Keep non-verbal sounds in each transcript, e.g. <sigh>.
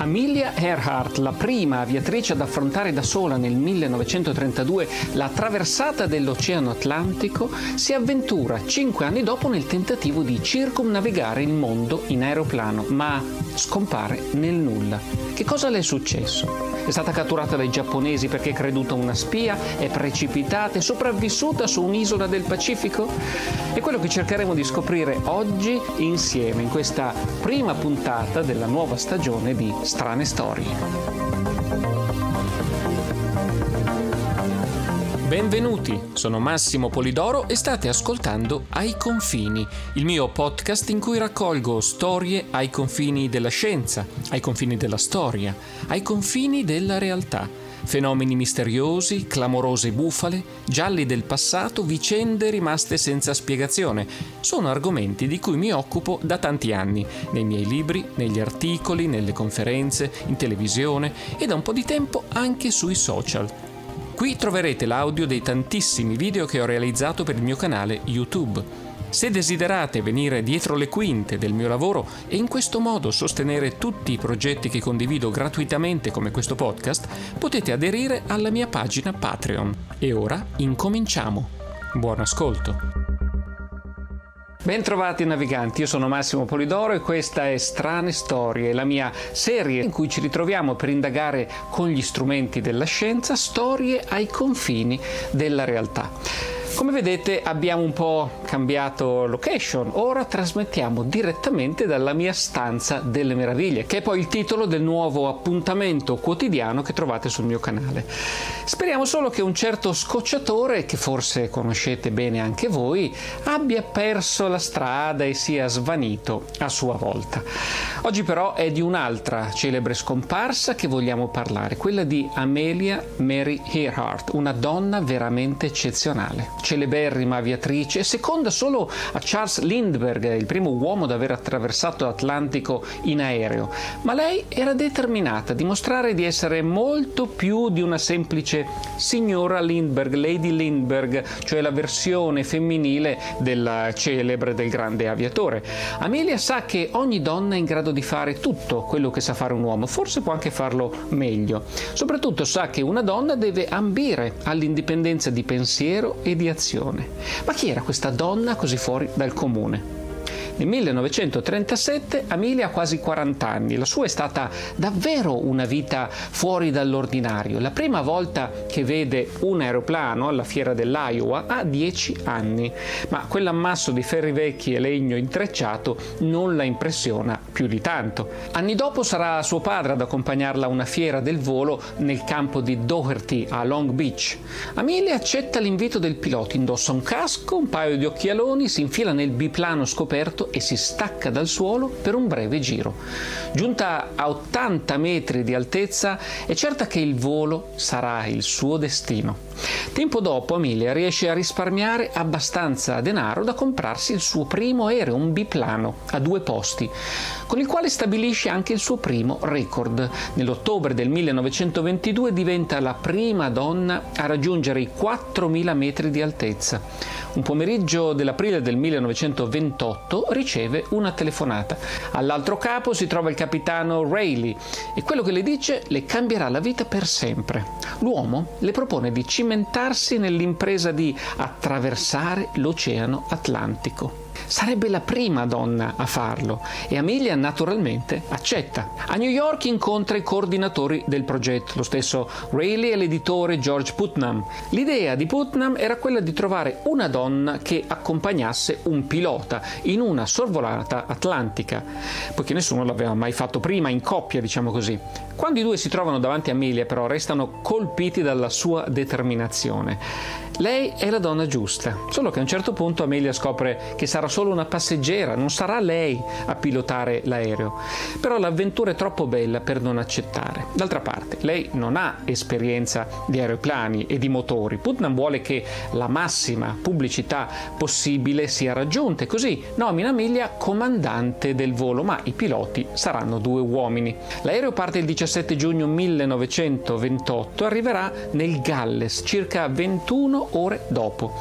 Amelia Earhart, la prima aviatrice ad affrontare da sola nel 1932 la traversata dell'Oceano Atlantico, si avventura cinque anni dopo nel tentativo di circumnavigare il mondo in aeroplano, ma scompare nel nulla. Che cosa le è successo? È stata catturata dai giapponesi perché è creduta una spia, è precipitata, è sopravvissuta su un'isola del Pacifico? È quello che cercheremo di scoprire oggi insieme in questa prima puntata della nuova stagione di Strane Storie. Benvenuti, sono Massimo Polidoro e state ascoltando Ai confini, il mio podcast in cui raccolgo storie ai confini della scienza, ai confini della storia, ai confini della realtà. Fenomeni misteriosi, clamorose bufale, gialli del passato, vicende rimaste senza spiegazione. Sono argomenti di cui mi occupo da tanti anni, nei miei libri, negli articoli, nelle conferenze, in televisione e da un po' di tempo anche sui social. Qui troverete l'audio dei tantissimi video che ho realizzato per il mio canale YouTube. Se desiderate venire dietro le quinte del mio lavoro e in questo modo sostenere tutti i progetti che condivido gratuitamente come questo podcast, potete aderire alla mia pagina Patreon. E ora incominciamo. Buon ascolto. Bentrovati naviganti, io sono Massimo Polidoro e questa è Strane Storie, la mia serie in cui ci ritroviamo per indagare con gli strumenti della scienza storie ai confini della realtà. Come vedete abbiamo un po' cambiato location, ora trasmettiamo direttamente dalla mia stanza delle meraviglie, che è poi il titolo del nuovo appuntamento quotidiano che trovate sul mio canale. Speriamo solo che un certo scocciatore, che forse conoscete bene anche voi, abbia perso la strada e sia svanito a sua volta. Oggi però è di un'altra celebre scomparsa che vogliamo parlare, quella di Amelia Mary Earhart, una donna veramente eccezionale celeberrima aviatrice, seconda solo a Charles Lindbergh, il primo uomo ad aver attraversato l'Atlantico in aereo. Ma lei era determinata a dimostrare di essere molto più di una semplice signora Lindbergh, Lady Lindbergh, cioè la versione femminile della celebre del grande aviatore. Amelia sa che ogni donna è in grado di fare tutto quello che sa fare un uomo, forse può anche farlo meglio. Soprattutto sa che una donna deve ambire all'indipendenza di pensiero e di azione. Ma chi era questa donna così fuori dal comune? Nel 1937 Amelia ha quasi 40 anni, la sua è stata davvero una vita fuori dall'ordinario. La prima volta che vede un aeroplano alla fiera dell'Iowa ha 10 anni, ma quell'ammasso di ferri vecchi e legno intrecciato non la impressiona più di tanto. Anni dopo sarà suo padre ad accompagnarla a una fiera del volo nel campo di Doherty a Long Beach. Amelia accetta l'invito del pilota, indossa un casco, un paio di occhialoni, si infila nel biplano scoperto e si stacca dal suolo per un breve giro. Giunta a 80 metri di altezza, è certa che il volo sarà il suo destino. Tempo dopo Amelia riesce a risparmiare abbastanza denaro da comprarsi il suo primo aereo, un biplano a due posti, con il quale stabilisce anche il suo primo record. Nell'ottobre del 1922 diventa la prima donna a raggiungere i 4.000 metri di altezza. Un pomeriggio dell'aprile del 1928 riceve una telefonata. All'altro capo si trova il capitano Rayleigh e quello che le dice le cambierà la vita per sempre. L'uomo le propone di cimentarsi nell'impresa di attraversare l'Oceano Atlantico. Sarebbe la prima donna a farlo e Amelia naturalmente accetta. A New York incontra i coordinatori del progetto, lo stesso Rayleigh e l'editore George Putnam. L'idea di Putnam era quella di trovare una donna che accompagnasse un pilota in una sorvolata atlantica, poiché nessuno l'aveva mai fatto prima in coppia, diciamo così. Quando i due si trovano davanti a Amelia però restano colpiti dalla sua determinazione. Lei è la donna giusta, solo che a un certo punto Amelia scopre che sarà solo una passeggera, non sarà lei a pilotare l'aereo. Però l'avventura è troppo bella per non accettare. D'altra parte, lei non ha esperienza di aeroplani e di motori. Putnam vuole che la massima pubblicità possibile sia raggiunta e così nomina Amelia comandante del volo, ma i piloti saranno due uomini. L'aereo parte il 17 giugno 1928 e arriverà nel Galles circa 21 ore dopo.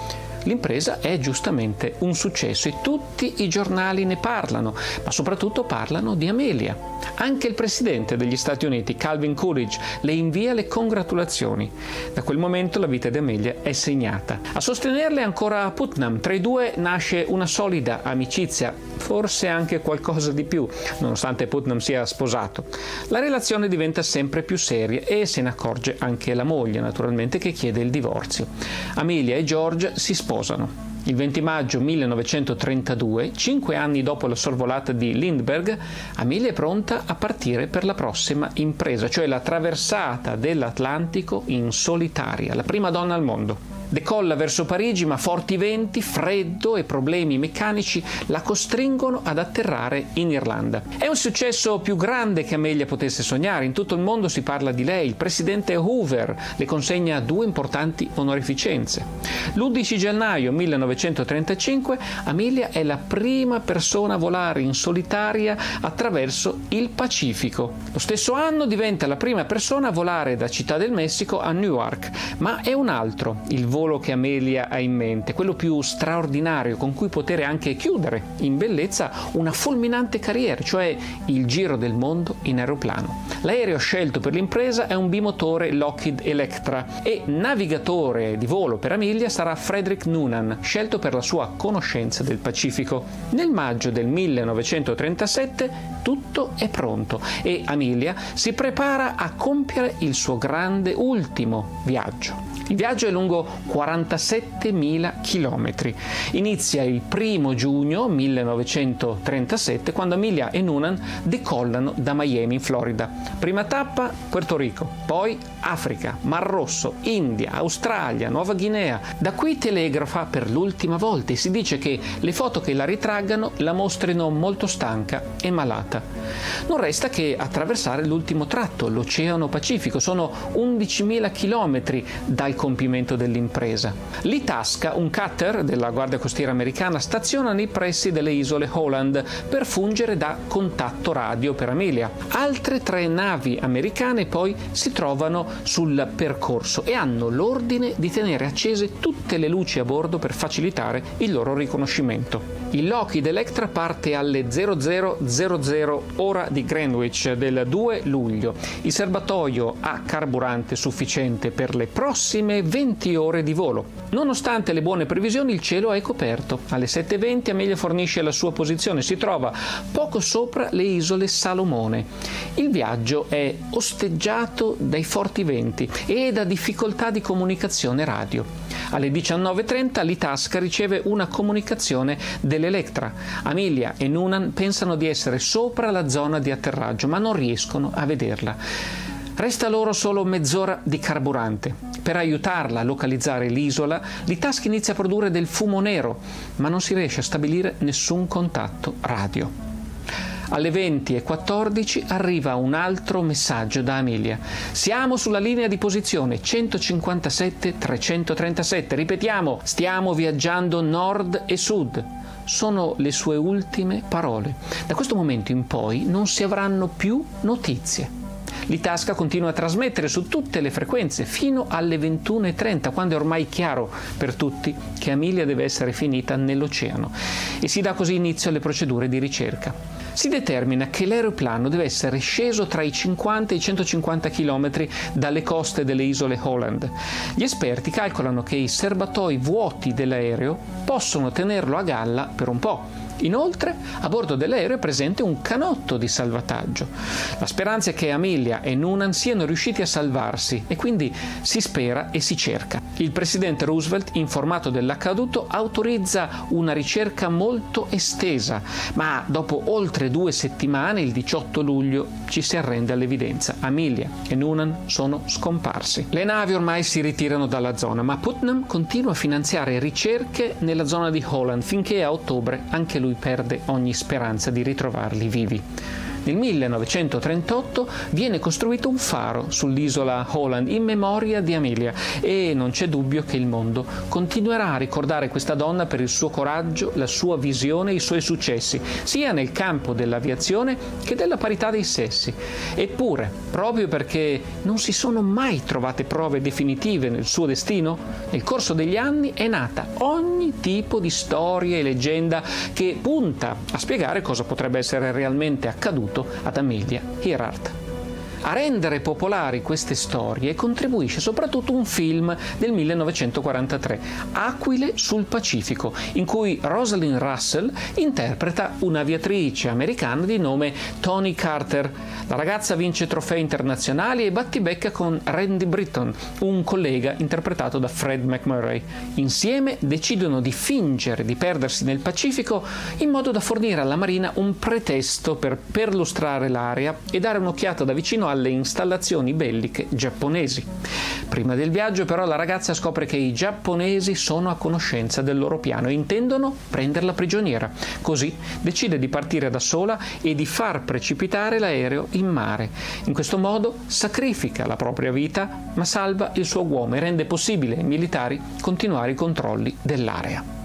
L'impresa è giustamente un successo e tutti i giornali ne parlano, ma soprattutto parlano di Amelia. Anche il presidente degli Stati Uniti, Calvin Coolidge, le invia le congratulazioni. Da quel momento la vita di Amelia è segnata. A sostenerle ancora Putnam. Tra i due nasce una solida amicizia, forse anche qualcosa di più, nonostante Putnam sia sposato. La relazione diventa sempre più seria e se ne accorge anche la moglie, naturalmente, che chiede il divorzio. Amelia e George si sposano sposano. Il 20 maggio 1932, cinque anni dopo la sorvolata di Lindbergh, Amelia è pronta a partire per la prossima impresa, cioè la traversata dell'Atlantico in solitaria, la prima donna al mondo. Decolla verso Parigi, ma forti venti, freddo e problemi meccanici la costringono ad atterrare in Irlanda. È un successo più grande che Amelia potesse sognare. In tutto il mondo si parla di lei. Il presidente Hoover le consegna due importanti onorificenze. L'11 gennaio 1935 Amelia è la prima persona a volare in solitaria attraverso il Pacifico. Lo stesso anno diventa la prima persona a volare da Città del Messico a Newark, ma è un altro il volo che Amelia ha in mente, quello più straordinario con cui poter anche chiudere in bellezza una fulminante carriera, cioè il giro del mondo in aeroplano. L'aereo scelto per l'impresa è un bimotore Lockheed Electra e navigatore di volo per Amelia sarà Frederick Noonan, scelto per la sua conoscenza del Pacifico. Nel maggio del 1937 tutto è pronto e Amelia si prepara a compiere il suo grande ultimo viaggio. Il viaggio è lungo 47.000 km. Inizia il 1 giugno 1937 quando Amelia e Noonan decollano da Miami in Florida. Prima tappa Puerto Rico, poi Africa, Mar Rosso, India, Australia, Nuova Guinea. Da qui telegrafa per l'ultima volta e si dice che le foto che la ritraggano la mostrino molto stanca e malata. Non resta che attraversare l'ultimo tratto, l'Oceano Pacifico. Sono 11.000 km dal compimento dell'impresa. L'Itasca, un cutter della Guardia Costiera americana, staziona nei pressi delle isole Holland per fungere da contatto radio per Amelia. Altre tre navi americane poi si trovano sul percorso e hanno l'ordine di tenere accese tutte le luci a bordo per facilitare il loro riconoscimento. Il Lockheed Electra parte alle 0000 ora di Greenwich del 2 luglio. Il serbatoio ha carburante sufficiente per le prossime 20 ore di volo. Nonostante le buone previsioni, il cielo è coperto. Alle 7.20 Amelia fornisce la sua posizione, si trova poco sopra le isole Salomone. Il viaggio è osteggiato dai forti venti e da difficoltà di comunicazione radio. Alle 19.30 l'Itasca riceve una comunicazione dell'Electra. Amelia e Noonan pensano di essere sopra la zona di atterraggio, ma non riescono a vederla. Resta loro solo mezz'ora di carburante. Per aiutarla a localizzare l'isola, l'Itasca inizia a produrre del fumo nero, ma non si riesce a stabilire nessun contatto radio. Alle 20.14 arriva un altro messaggio da Amelia. Siamo sulla linea di posizione 157-337. Ripetiamo, stiamo viaggiando nord e sud. Sono le sue ultime parole. Da questo momento in poi non si avranno più notizie. L'Itasca continua a trasmettere su tutte le frequenze fino alle 21.30, quando è ormai chiaro per tutti che Amelia deve essere finita nell'oceano. E si dà così inizio alle procedure di ricerca. Si determina che l'aeroplano deve essere sceso tra i 50 e i 150 km dalle coste delle isole Holland. Gli esperti calcolano che i serbatoi vuoti dell'aereo possono tenerlo a galla per un po' Inoltre, a bordo dell'aereo è presente un canotto di salvataggio. La speranza è che Amelia e Noonan siano riusciti a salvarsi e quindi si spera e si cerca. Il presidente Roosevelt, informato dell'accaduto, autorizza una ricerca molto estesa, ma dopo oltre due settimane, il 18 luglio, ci si arrende all'evidenza. Amelia e Noonan sono scomparsi. Le navi ormai si ritirano dalla zona, ma Putnam continua a finanziare ricerche nella zona di Holland finché a ottobre anche lui lui perde ogni speranza di ritrovarli vivi. Nel 1938 viene costruito un faro sull'isola Holland in memoria di Amelia e non c'è dubbio che il mondo continuerà a ricordare questa donna per il suo coraggio, la sua visione e i suoi successi, sia nel campo dell'aviazione che della parità dei sessi. Eppure, proprio perché non si sono mai trovate prove definitive nel suo destino, nel corso degli anni è nata ogni tipo di storia e leggenda che punta a spiegare cosa potrebbe essere realmente accaduto accaduto ad Amelia Earhart. A rendere popolari queste storie contribuisce soprattutto un film del 1943, Aquile sul Pacifico, in cui Rosalind Russell interpreta un'aviatrice americana di nome Tony Carter. La ragazza vince trofei internazionali e battibecca con Randy Britton, un collega interpretato da Fred McMurray. Insieme decidono di fingere di perdersi nel Pacifico in modo da fornire alla Marina un pretesto per perlustrare l'area e dare un'occhiata da vicino alle installazioni belliche giapponesi. Prima del viaggio però la ragazza scopre che i giapponesi sono a conoscenza del loro piano e intendono prenderla prigioniera. Così decide di partire da sola e di far precipitare l'aereo in mare. In questo modo sacrifica la propria vita ma salva il suo uomo e rende possibile ai militari continuare i controlli dell'area.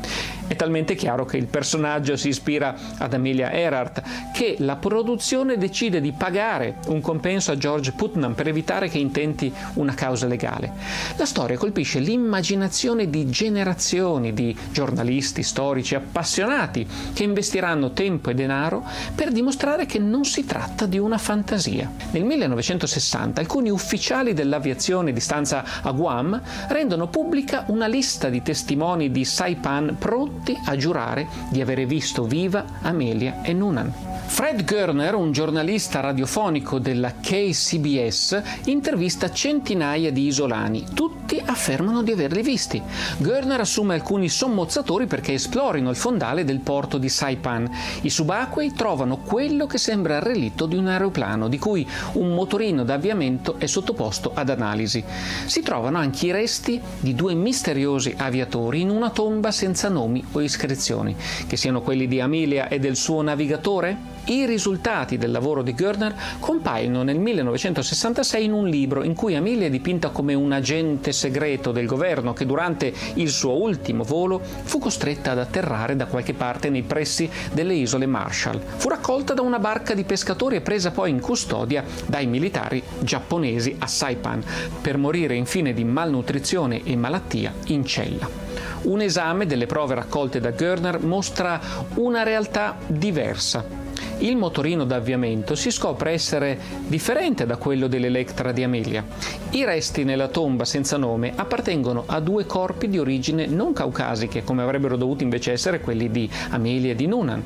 È talmente chiaro che il personaggio si ispira ad Amelia Earhart che la produzione decide di pagare un compenso a George Putnam per evitare che intenti una causa legale. La storia colpisce l'immaginazione di generazioni di giornalisti, storici, appassionati che investiranno tempo e denaro per dimostrare che non si tratta di una fantasia. Nel 1960 alcuni ufficiali dell'aviazione di stanza a Guam rendono pubblica una lista di testimoni di Saipan pronti tutti a giurare di avere visto viva Amelia e Noonan. Fred Görner, un giornalista radiofonico della KCBS, intervista centinaia di isolani. Tutti affermano di averli visti. Görner assume alcuni sommozzatori perché esplorino il fondale del porto di Saipan. I subacquei trovano quello che sembra il relitto di un aeroplano, di cui un motorino d'avviamento è sottoposto ad analisi. Si trovano anche i resti di due misteriosi aviatori in una tomba senza nomi o iscrizioni, che siano quelli di Amelia e del suo navigatore? I risultati del lavoro di Görner compaiono nel 1966 in un libro in cui Amelia è dipinta come un agente segreto del governo che durante il suo ultimo volo fu costretta ad atterrare da qualche parte nei pressi delle isole Marshall. Fu raccolta da una barca di pescatori e presa poi in custodia dai militari giapponesi a Saipan per morire infine di malnutrizione e malattia in cella. Un esame delle prove raccolte da Görner mostra una realtà diversa il motorino d'avviamento si scopre essere differente da quello dell'Electra di Amelia. I resti nella tomba senza nome appartengono a due corpi di origine non caucasiche, come avrebbero dovuto invece essere quelli di Amelia e di Noonan.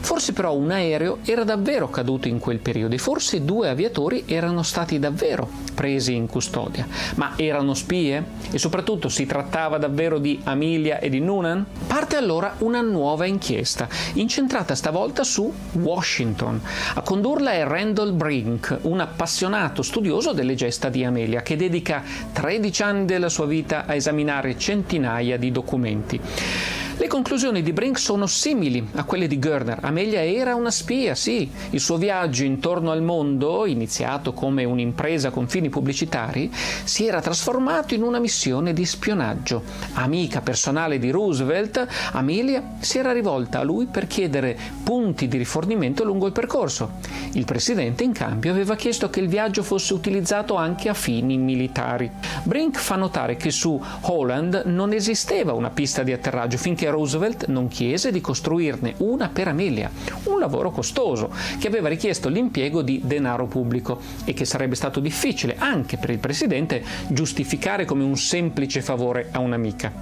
Forse però un aereo era davvero caduto in quel periodo e forse due aviatori erano stati davvero presi in custodia. Ma erano spie? E soprattutto si trattava davvero di Amelia e di Noonan? Parte allora una nuova inchiesta, incentrata stavolta su Washington. A condurla è Randall Brink, un appassionato studioso delle gesta di Amelia, che dedica 13 anni della sua vita a esaminare centinaia di documenti. Le conclusioni di Brink sono simili a quelle di Görner. Amelia era una spia, sì. Il suo viaggio intorno al mondo, iniziato come un'impresa con fini pubblicitari, si era trasformato in una missione di spionaggio. Amica personale di Roosevelt, Amelia si era rivolta a lui per chiedere punti di rifornimento lungo il percorso. Il presidente, in cambio, aveva chiesto che il viaggio fosse utilizzato anche a fini militari. Brink fa notare che su Holland non esisteva una pista di atterraggio finché Roosevelt non chiese di costruirne una per Amelia, un lavoro costoso che aveva richiesto l'impiego di denaro pubblico e che sarebbe stato difficile anche per il presidente giustificare come un semplice favore a un'amica.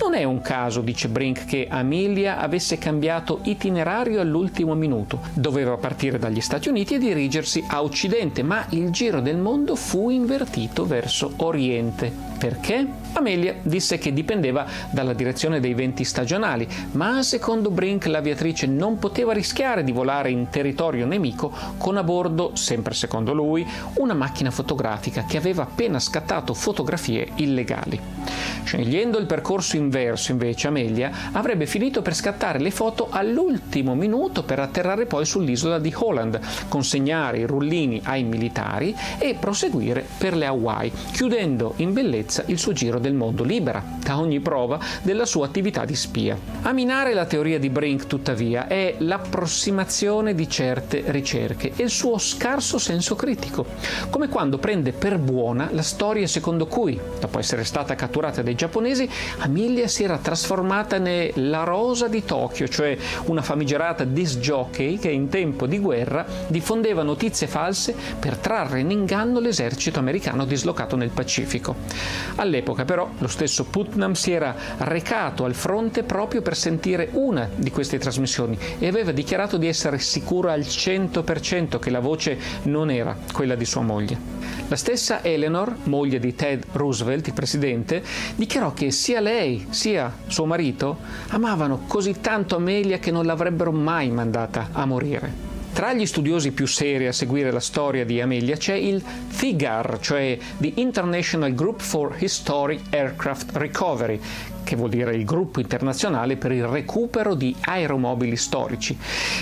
Non è un caso, dice Brink, che Amelia avesse cambiato itinerario all'ultimo minuto. Doveva partire dagli Stati Uniti e dirigersi a Occidente, ma il giro del mondo fu invertito verso Oriente. Perché? Amelia disse che dipendeva dalla direzione dei venti stagionali, ma secondo Brink l'aviatrice non poteva rischiare di volare in territorio nemico con a bordo, sempre secondo lui, una macchina fotografica che aveva appena scattato fotografie illegali. Scegliendo il percorso inverso, invece, Amelia avrebbe finito per scattare le foto all'ultimo minuto per atterrare poi sull'isola di Holland, consegnare i rullini ai militari e proseguire per le Hawaii, chiudendo in bellezza il suo giro del mondo libera da ogni prova della sua attività di spia. A minare la teoria di Brink, tuttavia, è l'approssimazione di certe ricerche e il suo scarso senso critico, come quando prende per buona la storia secondo cui, dopo essere stata catturata dai giapponesi, Amelia si era trasformata nella Rosa di Tokyo, cioè una famigerata disc jockey che in tempo di guerra diffondeva notizie false per trarre in inganno l'esercito americano dislocato nel Pacifico. All'epoca però lo stesso Putnam si era recato al fronte proprio per sentire una di queste trasmissioni e aveva dichiarato di essere sicuro al 100% che la voce non era quella di sua moglie. La stessa Eleanor, moglie di Ted Roosevelt, il presidente, dichiarò che sia lei sia suo marito amavano così tanto Amelia che non l'avrebbero mai mandata a morire. Tra gli studiosi più seri a seguire la storia di Amelia c'è il THIGAR, cioè The International Group for Historic Aircraft Recovery, che vuol dire il gruppo internazionale per il recupero di aeromobili storici,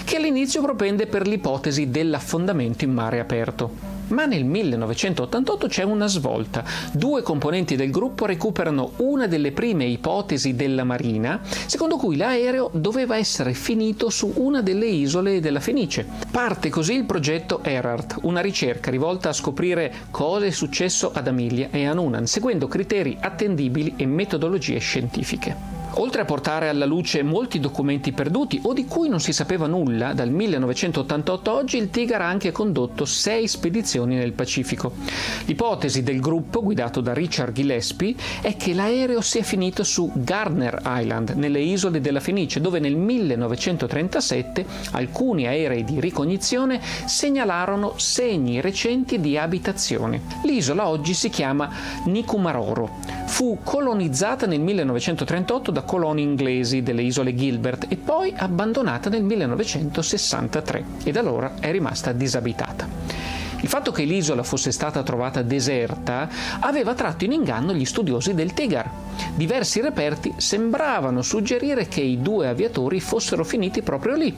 che all'inizio propende per l'ipotesi dell'affondamento in mare aperto. Ma nel 1988 c'è una svolta. Due componenti del gruppo recuperano una delle prime ipotesi della Marina, secondo cui l'aereo doveva essere finito su una delle isole della Fenice. Parte così il progetto Erhardt, una ricerca rivolta a scoprire cosa è successo ad Amelia e a Nunan, seguendo criteri attendibili e metodologie scientifiche. Oltre a portare alla luce molti documenti perduti o di cui non si sapeva nulla, dal 1988 a oggi il Tigar ha anche condotto sei spedizioni nel Pacifico. L'ipotesi del gruppo, guidato da Richard Gillespie, è che l'aereo sia finito su Gardner Island, nelle isole della Fenice, dove nel 1937 alcuni aerei di ricognizione segnalarono segni recenti di abitazione. L'isola oggi si chiama Nikumaroro. Fu colonizzata nel 1938 da coloni inglesi delle isole Gilbert e poi abbandonata nel 1963 e da allora è rimasta disabitata. Il fatto che l'isola fosse stata trovata deserta aveva tratto in inganno gli studiosi del Tegar. Diversi reperti sembravano suggerire che i due aviatori fossero finiti proprio lì.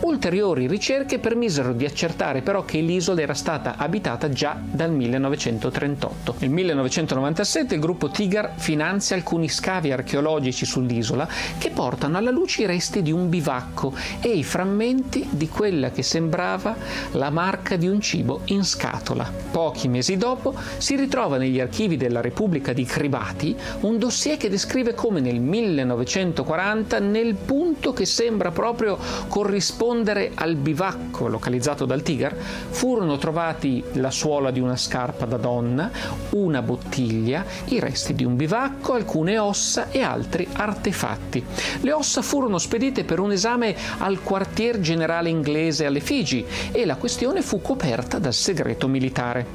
Ulteriori ricerche permisero di accertare però che l'isola era stata abitata già dal 1938. Nel 1997 il gruppo Tigar finanzia alcuni scavi archeologici sull'isola che portano alla luce i resti di un bivacco e i frammenti di quella che sembrava la marca di un cibo in scatola. Pochi mesi dopo si ritrova negli archivi della Repubblica di Cribati un dossier che descrive come nel 1940, nel punto che sembra proprio corrispondere al bivacco localizzato dal Tigar, furono trovati la suola di una scarpa da donna, una bottiglia, i resti di un bivacco, alcune ossa e altri artefatti. Le ossa furono spedite per un esame al quartier generale inglese alle Figi e la questione fu coperta dal segreto militare.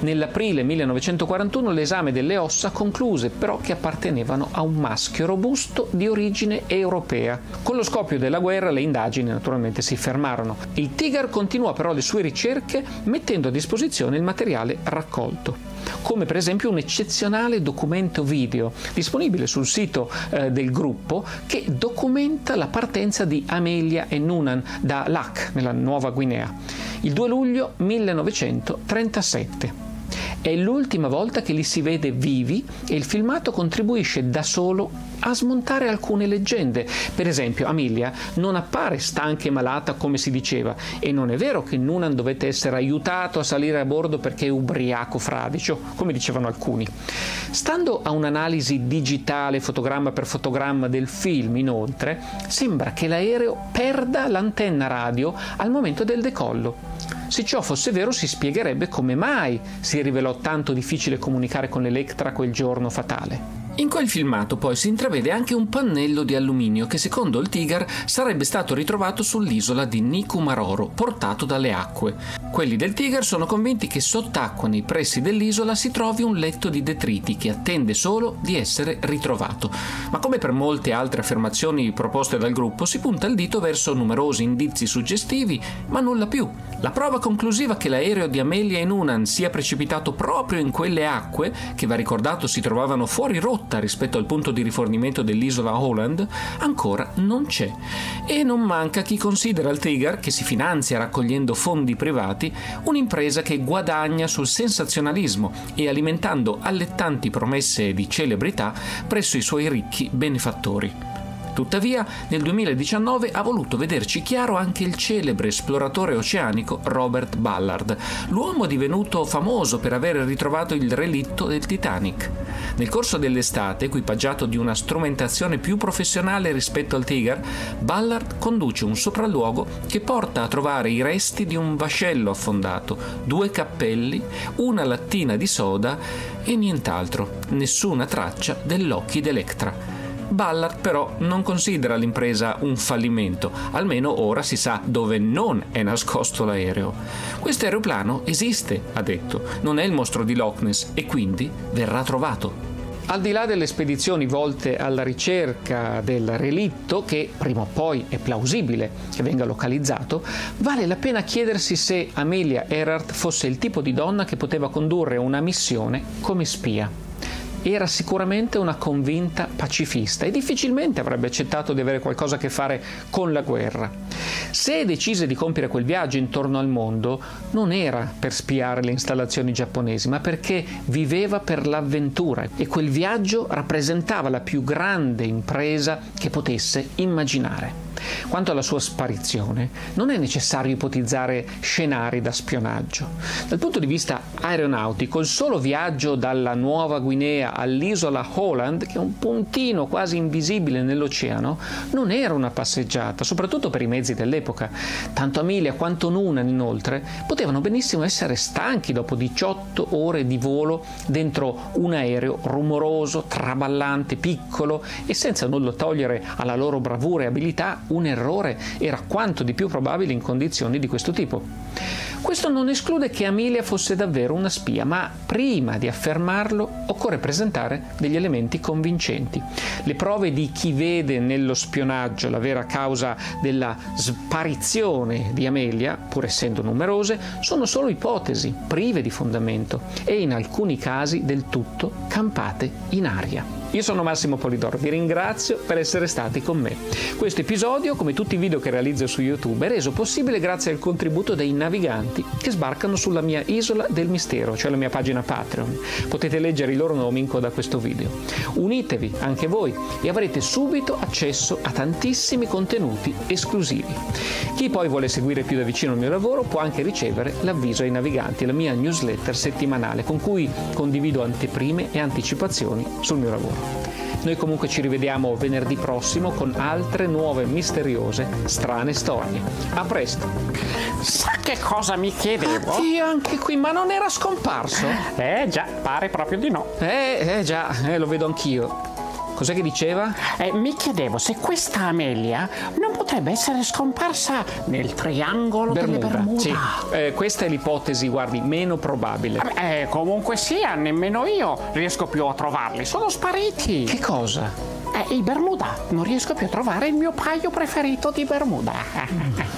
Nell'aprile 1941 l'esame delle ossa concluse però che appartenevano a un maschio robusto di origine europea. Con lo scoppio della guerra le indagini naturalmente si fermarono. Il Tigar continuò però le sue ricerche mettendo a disposizione il materiale raccolto. come per esempio un eccezionale documento video disponibile sul sito eh, del gruppo che documenta la partenza di Amelia e Nunan da Lac, nella Nuova Guinea, il 2 luglio 1937. È l'ultima volta che li si vede vivi e il filmato contribuisce da solo a smontare alcune leggende. Per esempio, Amelia non appare stanca e malata come si diceva e non è vero che Nunan dovette essere aiutato a salire a bordo perché è ubriaco fradicio, come dicevano alcuni. Stando a un'analisi digitale fotogramma per fotogramma del film, inoltre, sembra che l'aereo perda l'antenna radio al momento del decollo. Se ciò fosse vero si spiegherebbe come mai si rivelò tanto difficile comunicare con Electra quel giorno fatale. In quel filmato poi si intravede anche un pannello di alluminio che secondo il Tigar sarebbe stato ritrovato sull'isola di Nikumaroro, portato dalle acque. Quelli del Tigar sono convinti che sott'acqua nei pressi dell'isola si trovi un letto di detriti che attende solo di essere ritrovato. Ma come per molte altre affermazioni proposte dal gruppo, si punta il dito verso numerosi indizi suggestivi, ma nulla più. La prova conclusiva che l'aereo di Amelia e Nunan sia precipitato proprio in quelle acque, che va ricordato si trovavano fuori rotta rispetto al punto di rifornimento dell'isola Holland ancora non c'è e non manca chi considera il Tiger, che si finanzia raccogliendo fondi privati, un'impresa che guadagna sul sensazionalismo e alimentando allettanti promesse di celebrità presso i suoi ricchi benefattori. Tuttavia, nel 2019 ha voluto vederci chiaro anche il celebre esploratore oceanico Robert Ballard, l'uomo divenuto famoso per aver ritrovato il relitto del Titanic. Nel corso dell'estate, equipaggiato di una strumentazione più professionale rispetto al Tiger, Ballard conduce un sopralluogo che porta a trovare i resti di un vascello affondato, due cappelli, una lattina di soda e nient'altro, nessuna traccia dell'Occhi d'Electra. Ballard però non considera l'impresa un fallimento, almeno ora si sa dove non è nascosto l'aereo. Questo aeroplano esiste, ha detto, non è il mostro di Loch Ness e quindi verrà trovato. Al di là delle spedizioni volte alla ricerca del relitto, che prima o poi è plausibile che venga localizzato, vale la pena chiedersi se Amelia Earhart fosse il tipo di donna che poteva condurre una missione come spia era sicuramente una convinta pacifista e difficilmente avrebbe accettato di avere qualcosa a che fare con la guerra. Se decise di compiere quel viaggio intorno al mondo, non era per spiare le installazioni giapponesi, ma perché viveva per l'avventura e quel viaggio rappresentava la più grande impresa che potesse immaginare. Quanto alla sua sparizione, non è necessario ipotizzare scenari da spionaggio. Dal punto di vista aeronautico, il solo viaggio dalla Nuova Guinea all'isola Holland, che è un puntino quasi invisibile nell'oceano, non era una passeggiata, soprattutto per i mezzi dell'epoca. Tanto Amelia quanto Nunan, inoltre, potevano benissimo essere stanchi dopo 18 ore di volo dentro un aereo rumoroso, traballante, piccolo e senza nulla togliere alla loro bravura e abilità, un errore era quanto di più probabile in condizioni di questo tipo. Questo non esclude che Amelia fosse davvero una spia, ma prima di affermarlo occorre presentare degli elementi convincenti. Le prove di chi vede nello spionaggio la vera causa della sparizione di Amelia, pur essendo numerose, sono solo ipotesi, prive di fondamento e in alcuni casi del tutto campate in aria. Io sono Massimo Polidoro, vi ringrazio per essere stati con me. Questo episodio, come tutti i video che realizzo su YouTube, è reso possibile grazie al contributo dei naviganti che sbarcano sulla mia isola del mistero, cioè la mia pagina Patreon. Potete leggere i loro nomi in coda a questo video. Unitevi anche voi e avrete subito accesso a tantissimi contenuti esclusivi. Chi poi vuole seguire più da vicino il mio lavoro può anche ricevere l'avviso ai naviganti, la mia newsletter settimanale con cui condivido anteprime e anticipazioni sul mio lavoro. Noi comunque ci rivediamo venerdì prossimo con altre nuove misteriose, strane storie. A presto! Sa che cosa mi chiedevo? Oddio, anche qui, ma non era scomparso? Eh già, pare proprio di no. Eh, eh già, eh, lo vedo anch'io. Cos'è che diceva? Eh, mi chiedevo se questa Amelia non potrebbe essere scomparsa nel triangolo Bermuda. delle Bermuda. Sì, eh, questa è l'ipotesi, guardi, meno probabile. Eh, comunque sia, nemmeno io riesco più a trovarli. Sono spariti. Che cosa? Eh, i Bermuda. Non riesco più a trovare il mio paio preferito di Bermuda. <laughs>